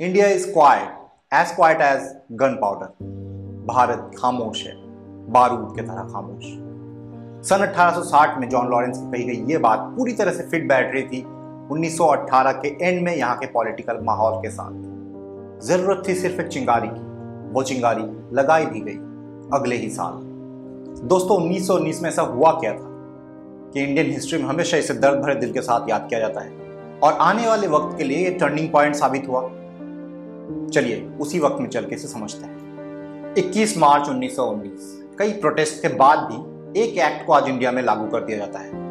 India is quiet as quiet as gun powder Bharat खामोश है, बारूद की तरह खामोश। सन 1860 में जॉन लॉरेंस की कही गई ये बात पूरी तरह से फिट बैठ रही थी 1918 के एंड में यहाँ के पॉलिटिकल माहौल के साथ। ज़रूरत थी सिर्फ़ एक चिंगारी की, वो चिंगारी लगाई भी गई अगले ही साल। दोस्तों 1919 में ऐसा हुआ क्या था कि इंडियन हिस्ट्री में हमेशा इसे दर्द भरे दिल के साथ याद किया जाता है और आने वाले वक्त के लिए ये टर्निंग पॉइंट साबित हुआ। चलिए, उसी वक्त में चल के इसे समझते हैं। 21 मार्च 1919 कई प्रोटेस्ट के बाद भी एक एक्ट को आज इंडिया में लागू कर दिया जाता है।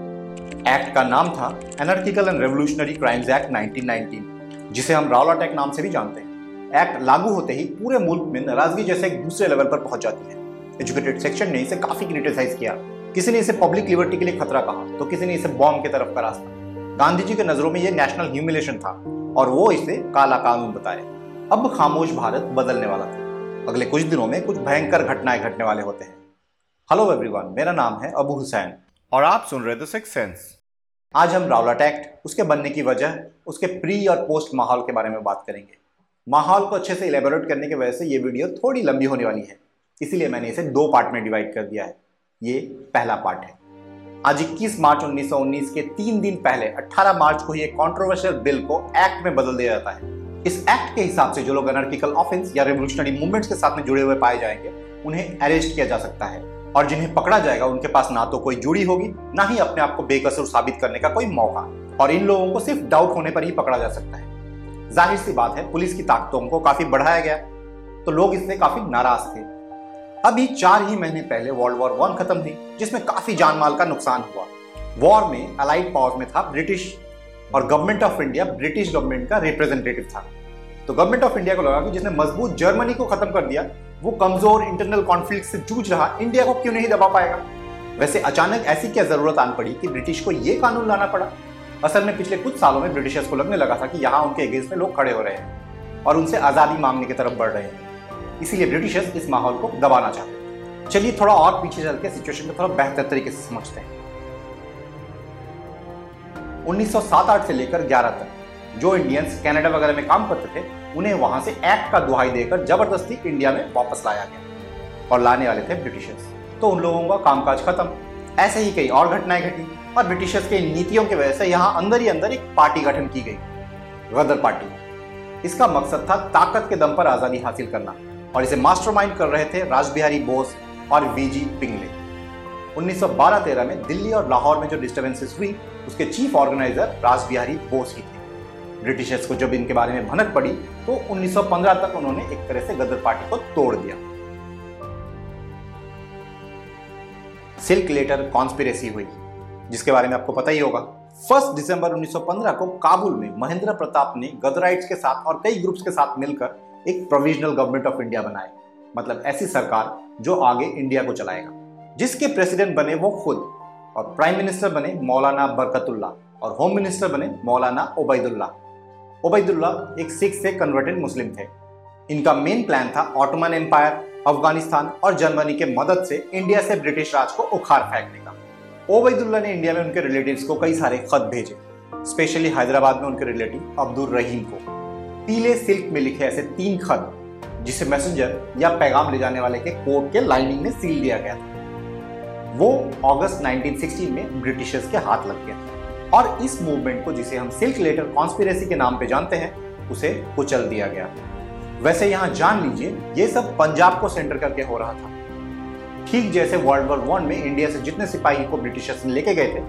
एक्ट का नाम था anarchical and revolutionary crimes act 1919 जिसे हम रावलाट एक्ट नाम से भी जानते हैं। एक्ट लागू होते ही पूरे मुल्क में नाराज़गी जैसे एक दूसरे लेवल पर पहुँच जाती है। एजुकेटेड सेक्शन ने इसे काफ़ी क्रिटिसाइज किया। किसी ने इसे पब्लिक लिबर्टी के लिए खतरा कहा तो किसी ने इसे बॉम्ब की तरफ़ का रास्ता। गांधी जी के नज़रों में यह नेशनल ह्यूमिलेशन था, और वो इसे काला कानून बताए अब खामोश भारत बदलने वाला था। अगले कुछ दिनों में कुछ भयंकर घटनाएँ घटने वाले होते हैं। हेलो एवरीवन मेरा नाम है अबू हुसैन। और आप सुन रहे थे सिक्स सेंस आज हम रावलाट एक्ट उसके बनने की वजह उसके प्री और पोस्ट माहौल के बारे में बात करेंगे। माहौल को अच्छे से इलेबोरेट करने की वजह से ये वीडियो थोड़ी लंबी होने वाली है। इसीलिए मैंने इसे दो पार्ट में डिवाइड कर दिया है। ये पहला पार्ट है। आज 21 मार्च 1919 के तीन दिन पहले 18 मार्च को ही एक कॉन्ट्रोवर्शियल बिल को एक्ट में बदल दिया जाता है। इस एक्ट के हिसाब से जो लोग अनर्किकल ऑफेंस या रेवोल्यूशनरी मूवमेंट्स के साथ में जुड़े हुए पाए जाएँगे, उन्हें अरेस्ट किया जा सकता है और जिन्हें पकड़ा जाएगा, उनके पास ना तो कोई जुड़ी होगी, ना ही अपने आप को बेकसूर साबित करने का कोई मौका। और इन लोगों को सिर्फ़ डाउट होने पर ही पकड़ा जा सकता है। ज़ाहिर सी बात है, पुलिस की ताकतों को काफ़ी बढ़ाया गया तो लोग इससे काफ़ी नाराज़ थे। अभी चार ही महीने पहले वर्ल्ड वॉर वन खत्म हुई, जिसमें काफ़ी जान माल का नुकसान हुआ। वॉर में अलाइड पावर्स में था ब्रिटिश और government of India British government का रिप्रेजेंटेटिव था। तो गवर्नमेंट ऑफ़ इंडिया को लगा कि जिसने मज़बूत जर्मनी को खत्म कर दिया, वो कमज़ोर इंटरनल कॉन्फ्लिक्ट से जूझ रहा इंडिया को क्यों नहीं दबा पाएगा? वैसे अचानक ऐसी क्या ज़रूरत आन पड़ी कि ब्रिटिश को ये कानून लाना पड़ा? असल में पिछले कुछ सालों में ब्रिटिशर्स को लगने लगा था कि यहाँ उनके अगेंस्ट में लोग खड़े हो रहे हैं और उनसे आज़ादी मांगने की तरफ़ बढ़ रहे हैं। इसीलिए ब्रिटिशर्स इस माहौल को दबाना चाहते हैं। चलिए थोड़ा और पीछे चल के सिचुएशन को थोड़ा बेहतर तरीके से समझते हैं। 1907-8 से लेकर 11 तक। जो इंडियंस कनाडा वगैरह में काम करते थे, उन्हें वहाँ से एक्ट का दुहाई देकर ज़बरदस्ती इंडिया में वापस लाया गया और लाने वाले थे ब्रिटिशर्स तो उन लोगों का कामकाज खत्म। ऐसे ही कई और घटनाएँ घटी और ब्रिटिशर्स के नीतियों की वजह से यहाँ अंदर ही अंदर एक पार्टी गठन की गई गदर पार्टी इसका मकसद था ताकत के दम पर आज़ादी हासिल करना और इसे मास्टरमाइंड कर रहे थे राजबिहारी बोस और वीजी पिंगले 1912-13 में दिल्ली और लाहौर में जो डिस्टर्बेंसेस हुई, उसके चीफ ऑर्गेनाइजर राजबिहारी बोस ही थे। ब्रिटिशर्स को जब इनके बारे में भनक पड़ी तो 1915 तक उन्होंने एक तरह से गदर पार्टी को तोड़ दिया। सिल्क लेटर कॉन्स्पिरेसी हुई, जिसके बारे में आपको पता ही होगा। फ़र्स्ट दिसंबर 1915 को काबुल में महेंद्र प्रताप ने गदराइट्स के साथ और कई ग्रुप्स के साथ मिलकर एक प्रोविजनल गवर्नमेंट ऑफ़ इंडिया बनाए मतलब ऐसी सरकार जो आगे इंडिया को चलाएगा। जिसके प्रेसिडेंट बने वो खुद, और प्राइम मिनिस्टर बने मौलाना बरकतुल्ला, और होम मिनिस्टर बने मौलाना ओबैदुल्ला। ओबैदुल्ला एक सिख से कन्वर्टेड मुस्लिम थे। इनका मेन प्लान था ऑटोमन एम्पायर अफ़गानिस्तान और जर्मनी के मदद से इंडिया से ब्रिटिश राज को उखाड़ फेंकने का। ओबैदुल्ला ने इंडिया में उनके रिलेटिव्स को कई सारे खत भेजे स्पेशली हैदराबाद में उनके रिलेटिव अब्दुल रहीम को। पीले सिल्क में लिखे ऐसे तीन खत, जिसे मैसेंजर या पैगाम ले जाने वाले के कोट के लाइनिंग में सील दिया गया था। वो अगस्त 1916 में ब्रिटिशर्स के हाथ लग गया और इस मूवमेंट को जिसे हम सिल्क लेटर कॉन्स्पिरेसी के नाम पे जानते हैं, उसे कुचल दिया गया। वैसे यहाँ जान लीजिए, ये सब पंजाब को सेंटर करके हो रहा था। ठीक जैसे वर्ल्ड वॉर वन में इंडिया से जितने सिपाही को ब्रिटिशर्स ने लेके गए थे,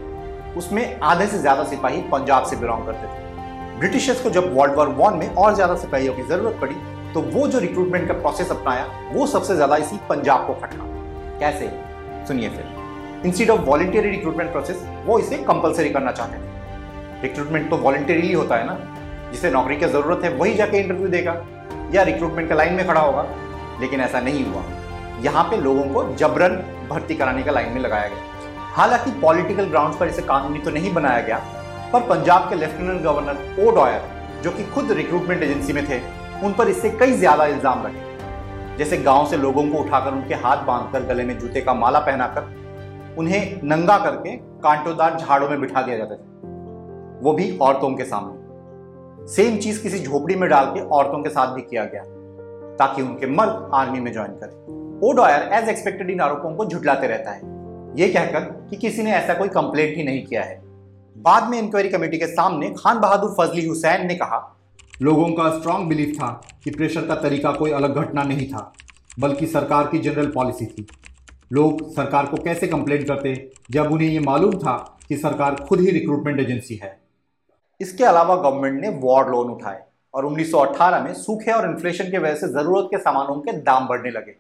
उसमें आधे से ज़्यादा सिपाही पंजाब से बिलोंग करते थे। ब्रिटिशर्स को जब वर्ल्ड वॉर वन में और ज़्यादा सिपाहियों की ज़रूरत पड़ी तो वो जो रिक्रूटमेंट का प्रोसेस अपनाया, वो सबसे ज़्यादा इसी पंजाब को खटका कैसे? सुनिए फिर। Instead of voluntary recruitment process वो इसे कंपलसरी करना चाहते थे रिक्रूटमेंट तो वॉलेंटियरली होता है ना। जिसे नौकरी की ज़रूरत है, वही जाके इंटरव्यू देगा। या रिक्रूटमेंट के लाइन में खड़ा होगा। लेकिन ऐसा नहीं हुआ। यहाँ पे लोगों को जबरन भर्ती कराने का लाइन में लगाया गया। हालाँकि पॉलिटिकल ग्राउंड पर इसे कानूनी तो नहीं बनाया गया, पर पंजाब के लेफ्टिनेंट गवर्नर ओ डॉयर जो कि खुद रिक्रूटमेंट एजेंसी में थे, उन पर इससे कई ज़्यादा इल्ज़ाम लगे। जैसे गाँव से लोगों को उठाकर उनके हाथ बांधकर गले में जूते का माला पहनाकर उन्हें नंगा करके कांटोदार झाड़ों में बिठा दिया जाता था। वो भी औरतों के सामने। सेम चीज़ किसी झोपड़ी में डाल के औरतों के साथ भी किया गया, ताकि उनके मर्द आर्मी में ज्वाइन करें। ओडॉयर एज एक्सपेक्टेड इन आरोपों को झुटलाते रहता है। ये कहकर कि किसी ने ऐसा कोई कंप्लेंट ही नहीं किया है। बाद में इंक्वायरी कमेटी के सामने खान बहादुर फजली हुसैन ने कहा, लोगों का स्ट्रांग बिलीफ था कि प्रेशर का तरीका कोई अलग घटना नहीं था, बल्कि सरकार की जनरल पॉलिसी थी। लोग सरकार को कैसे कंप्लेंट करते जब उन्हें ये मालूम था कि सरकार खुद ही रिक्रूटमेंट एजेंसी है। इसके अलावा गवर्नमेंट ने वॉर लोन उठाए और 1918 में सूखे और इन्फ्लेशन की वजह से ज़रूरत के सामानों के दाम बढ़ने लगे।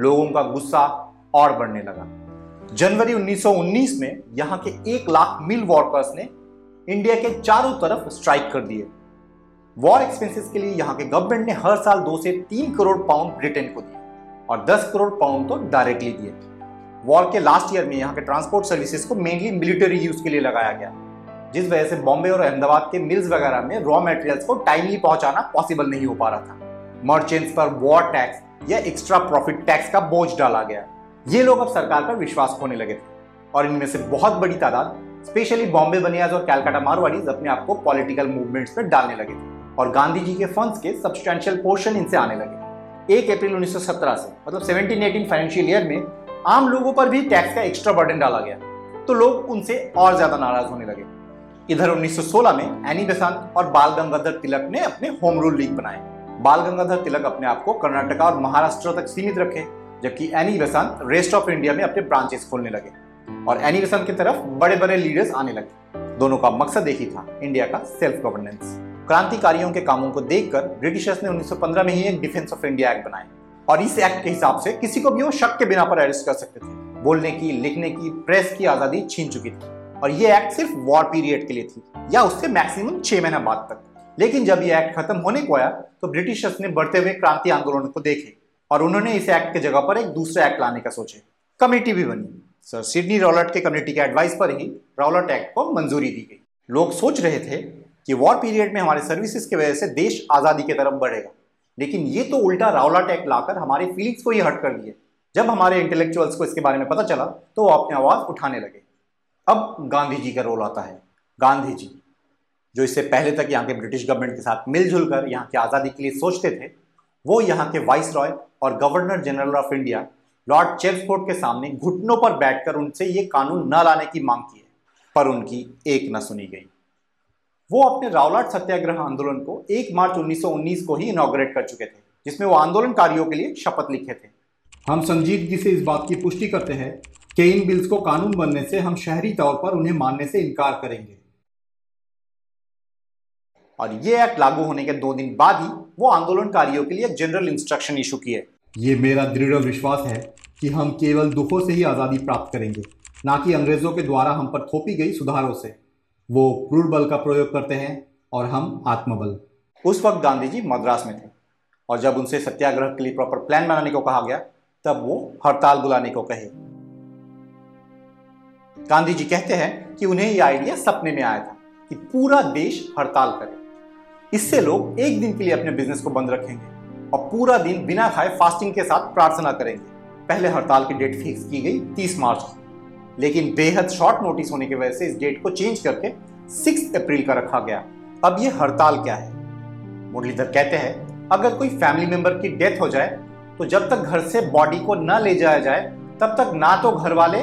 लोगों का गुस्सा और बढ़ने लगा। जनवरी 1919 में यहाँ के एक लाख मिल वर्कर्स ने इंडिया के चारों तरफ़ स्ट्राइक कर दिए। वॉर एक्सपेंसेस के लिए यहाँ के गवर्नमेंट ने हर साल दो से तीन करोड़ पाउंड ब्रिटेन को दिए। और दस करोड़ पाउंड तो डायरेक्टली दिए। वॉर के लास्ट ईयर में यहाँ के ट्रांसपोर्ट सर्विसेज़ को मेनली मिलिट्री यूज़ के लिए लगाया गया। जिस वजह से बॉम्बे और अहमदाबाद के मिल्स वगैरह में रॉ मटेरियल्स को टाइमली पहुंचाना पॉसिबल नहीं हो पा रहा था। मर्चेंट्स पर वॉर टैक्स या एक्स्ट्रा प्रॉफिट टैक्स का बोझ डाला गया। ये लोग अब सरकार पर विश्वास खोने लगे थे। और इनमें से बहुत बड़ी तादाद स्पेशली बॉम्बे बनियाज और कैलकाटा मारवाड़ीज अपने आप को पॉलिटिकल मूवमेंट्स में डालने लगे थे। और गांधी जी के फंड्स के सब्सटैंशियल पोर्शन इनसे आने लगे। एक अप्रैल 1917 से मतलब 17-18 फाइनेंशियल ईयर में, आम लोगों पर भी टैक्स का एक्स्ट्रा बर्डन डाला गया। तो लोग उनसे और ज़्यादा नाराज़ होने लगे। इधर 1916 में एनी बेसांत और बाल गंगाधर तिलक ने अपने होम रूल लीग बनाए। बाल गंगाधर तिलक अपने आप को कर्नाटका और महाराष्ट्र तक सीमित रखे, जबकि Annie Besant rest of India में अपने ब्रांचेस खोलने लगे और एनी बेसांत की तरफ़ बड़े बड़े लीडर्स आने लगे। दोनों का मकसद एक ही था इंडिया का सेल्फ गवर्नेंस क्रांतिकारियों के कामों को देखकर ब्रिटिशर्स ने 1915 में ही एक डिफेंस ऑफ़ इंडिया एक्ट बनाया और इस एक्ट के हिसाब से किसी को भी वो शक के बिना पर अरेस्ट कर सकते थे। बोलने की, लिखने की प्रेस की आज़ादी छीन चुकी थी। और ये एक्ट सिर्फ़ वॉर पीरियड के लिए थी, या उससे मैक्सिमम छह महीना बाद तक। लेकिन जब ये एक्ट खत्म होने को आया तो ब्रिटिशर्स ने बढ़ते हुए क्रांति आंदोलन को देखे। और उन्होंने इस एक्ट के जगह पर एक दूसरा एक्ट लाने का सोचे। कमेटी भी बनी। सर सिडनी रॉलट के कमेटी के एडवाइस पर ही रॉलट एक्ट को मंजूरी दी गई। लोग सोच रहे थे कि वॉर पीरियड में हमारे सर्विसेज़ की वजह से देश आज़ादी की तरफ़ बढ़ेगा। लेकिन ये तो उल्टा रावला टैक लाकर हमारे फीलिंग्स को ही हट कर दिए। जब हमारे इंटेलेक्चुअल्स को इसके बारे में पता चला तो वो अपनी आवाज़ उठाने लगे। अब गांधी जी का रोल आता है। गांधी जी, जो इससे पहले तक यहाँ के ब्रिटिश गवर्नमेंट के साथ मिलजुल कर यहाँ की आज़ादी के लिए सोचते थे, वो यहाँ के वाइस रॉय और governor general of India lord Chelmsford के सामने घुटनों पर बैठकर उनसे ये कानून न लाने की मांग की है, पर उनकी एक न सुनी गई। वो अपने रावलाट सत्याग्रह आंदोलन को 1 मार्च 1919 को ही इनॉग्रेट कर चुके थे, जिसमें वो आंदोलनकारियों के लिए शपथ लिखे थे। हम संजीदगी से इस बात की पुष्टि करते हैं कि इन बिल्स को कानून बनने से हम शहरी तौर पर उन्हें मानने से इनकार करेंगे। और ये एक्ट लागू होने के दो दिन बाद ही वो आंदोलनकारियों के लिए जनरल इंस्ट्रक्शन इशू किए। ये मेरा दृढ़ विश्वास है कि हम केवल दुखों से ही आज़ादी प्राप्त करेंगे, ना कि अंग्रेज़ों के द्वारा हम पर थोपी गई सुधारों से। वो क्रूर बल का प्रयोग करते हैं और हम आत्मबल। उस वक्त गांधी जी मद्रास में थे और जब उनसे सत्याग्रह के लिए प्रॉपर प्लान बनाने को कहा गया, तब वो हड़ताल बुलाने को कहे। गांधी जी कहते हैं कि उन्हें यह आइडिया सपने में आया था कि पूरा देश हड़ताल करे। इससे लोग एक दिन के लिए अपने बिज़नेस को बंद रखेंगे और पूरा दिन बिना खाए फास्टिंग के साथ प्रार्थना करेंगे। पहले हड़ताल की डेट फिक्स की गई 30 मार्च की। लेकिन बेहद शॉर्ट नोटिस होने की वजह से इस डेट को चेंज करके सिक्स अप्रैल का रखा गया। अब ये हड़ताल क्या है? मुरलीधर कहते हैं, अगर कोई फैमिली मेंबर की डेथ हो जाए तो जब तक घर से बॉडी को न ले जाया जाए, तब तक ना तो घर वाले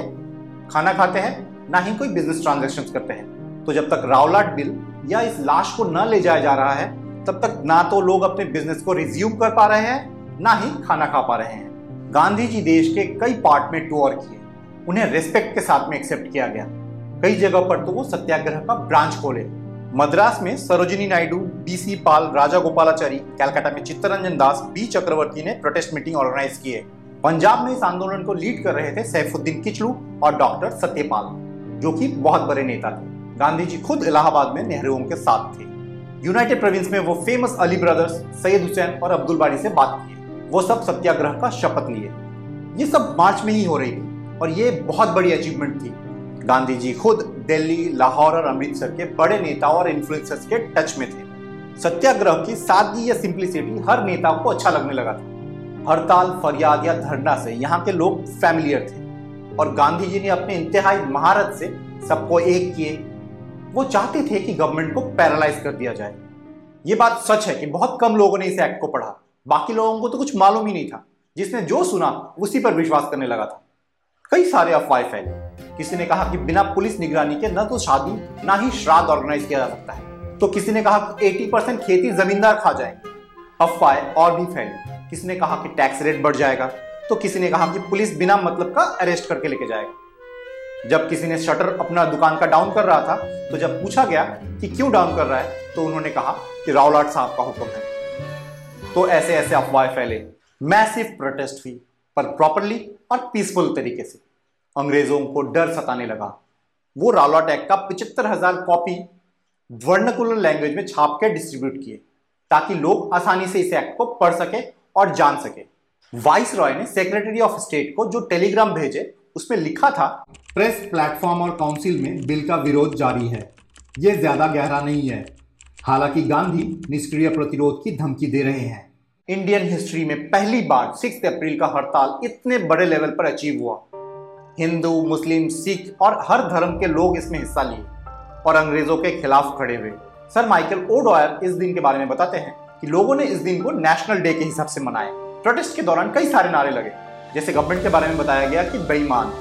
खाना खाते हैं, ना ही कोई बिज़नेस ट्रांजेक्शन करते हैं। तो जब तक रावलाट बिल या इस लाश को न ले जाया जा रहा है, तब तक ना तो लोग अपने बिज़नेस को रिज्यूम कर पा रहे हैं, ना ही खाना खा पा रहे हैं। गांधी जी देश के कई पार्ट में टूर किए। उन्हें रेस्पेक्ट के साथ में एक्सेप्ट किया गया। कई जगह पर तो वो सत्याग्रह का ब्रांच खोले। मद्रास में सरोजिनी नायडू डीसी पाल, राजा गोपालाचारी कैलकाटा में चित्तरंजन दास बी चक्रवर्ती ने प्रोटेस्ट मीटिंग ऑर्गेनाइज किए। पंजाब में इस आंदोलन को लीड कर रहे थे सैफुद्दीन किचलू और डॉक्टर सत्यपाल, जो कि बहुत बड़े नेता थे। गांधी जी खुद इलाहाबाद में नेहरूओं के साथ थे। यूनाइटेड प्रोविंस में वो फ़ेमस अली ब्रदर्स सैयद हुसैन और अब्दुल बारी से बात किए। वो सब सत्याग्रह का शपथ लिए। ये सब मार्च में ही हो रही थी। और ये बहुत बड़ी अचीवमेंट थी। गांधी जी खुद दिल्ली, लाहौर और अमृतसर के बड़े नेताओं और इन्फ्लुएंसर्स के टच में थे। सत्याग्रह की सादगी या सिंप्लिसिटी हर नेता को अच्छा लगने लगा था। हड़ताल, फरियाद या धरना से यहाँ के लोग फैमिलियर थे। और गांधी जी ने अपने इंतहाई महारत से सबको एक किए। वो चाहते थे कि गवर्नमेंट को पैरालाइज कर दिया जाए। ये बात सच है कि बहुत कम लोगों ने इस एक्ट को पढ़ा। बाकी लोगों को तो कुछ मालूम ही नहीं था। जिसने जो सुना, उसी पर विश्वास करने लगा था। कई सारे अफवाह फैले। किसी ने कहा कि बिना पुलिस निगरानी के न तो शादी, ना ही श्राद्ध ऑर्गेनाइज किया जा सकता है। तो किसी ने कहा कि 80 परसेंट खेती जमींदार खा जाएँगे। अफवाह और भी फैली। किसी ने कहा कि टैक्स रेट बढ़ जाएगा। तो किसी ने कहा कि पुलिस बिना मतलब का अरेस्ट करके लेके जाएगा। जब किसी ने शटर अपना दुकान का डाउन कर रहा था तो जब पूछा गया कि क्यों डाउन कर रहा है तो उन्होंने कहा कि रावलाट साहब का हुक्म है। तो ऐसे ऐसे अफवाह फैले। मैसिव प्रोटेस्ट हुई। पर प्रॉपरली और पीसफुल तरीके से। अंग्रेज़ों को डर सताने लगा। वो रावलाट एक्ट का पिछहत्तर हज़ार कॉपी वर्णकुलर लैंग्वेज में छाप के डिस्ट्रीब्यूट किए, ताकि लोग आसानी से इस एक्ट को पढ़ सके और जान सके। वाइस रॉय ने सेक्रेटरी ऑफ़ स्टेट को जो टेलीग्राम भेजे, उसमें लिखा था प्रेस प्लेटफॉर्म और काउंसिल में बिल का विरोध जारी है। ये ज़्यादा गहरा नहीं है। हालाँकि गांधी निष्क्रिय प्रतिरोध की धमकी दे रहे हैं। इंडियन हिस्ट्री में पहली बार सिक्स अप्रैल का हड़ताल इतने बड़े लेवल पर अचीव हुआ। हिंदू, मुस्लिम, सिख और हर धर्म के लोग इसमें हिस्सा लिए और अंग्रेज़ों के खिलाफ खड़े हुए। सर माइकल ओडॉयर इस दिन के बारे में बताते हैं कि लोगों ने इस दिन को नेशनल डे के हिसाब से मनाया। प्रोटेस्ट के दौरान कई सारे नारे लगे, जैसे गवर्नमेंट के बारे में बताया गया कि बेईमान,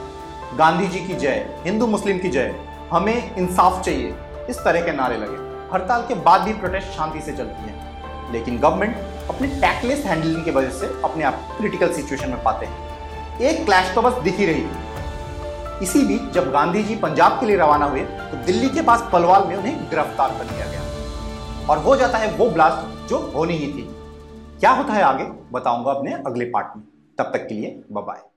गांधी जी की जय, हिंदू, मुस्लिम की जय, हमें इंसाफ चाहिए, इस तरह के नारे लगे। हड़ताल के बाद भी प्रोटेस्ट शांति से चलती है। लेकिन गवर्नमेंट अपने टैकलेस हैंडलिंग की वजह से अपने आप क्रिटिकल सिचुएशन में पाते हैं। एक क्लैश तो बस दिख ही रही थी इसी बीच जब गांधी जी पंजाब के लिए रवाना हुए तो दिल्ली के पास पलवाल में उन्हें गिरफ़्तार कर लिया गया। और हो जाता है वो ब्लास्ट जो होनी ही थी। क्या होता है आगे, बताऊँगा अपने अगले पार्ट में। तब तक के लिए बाय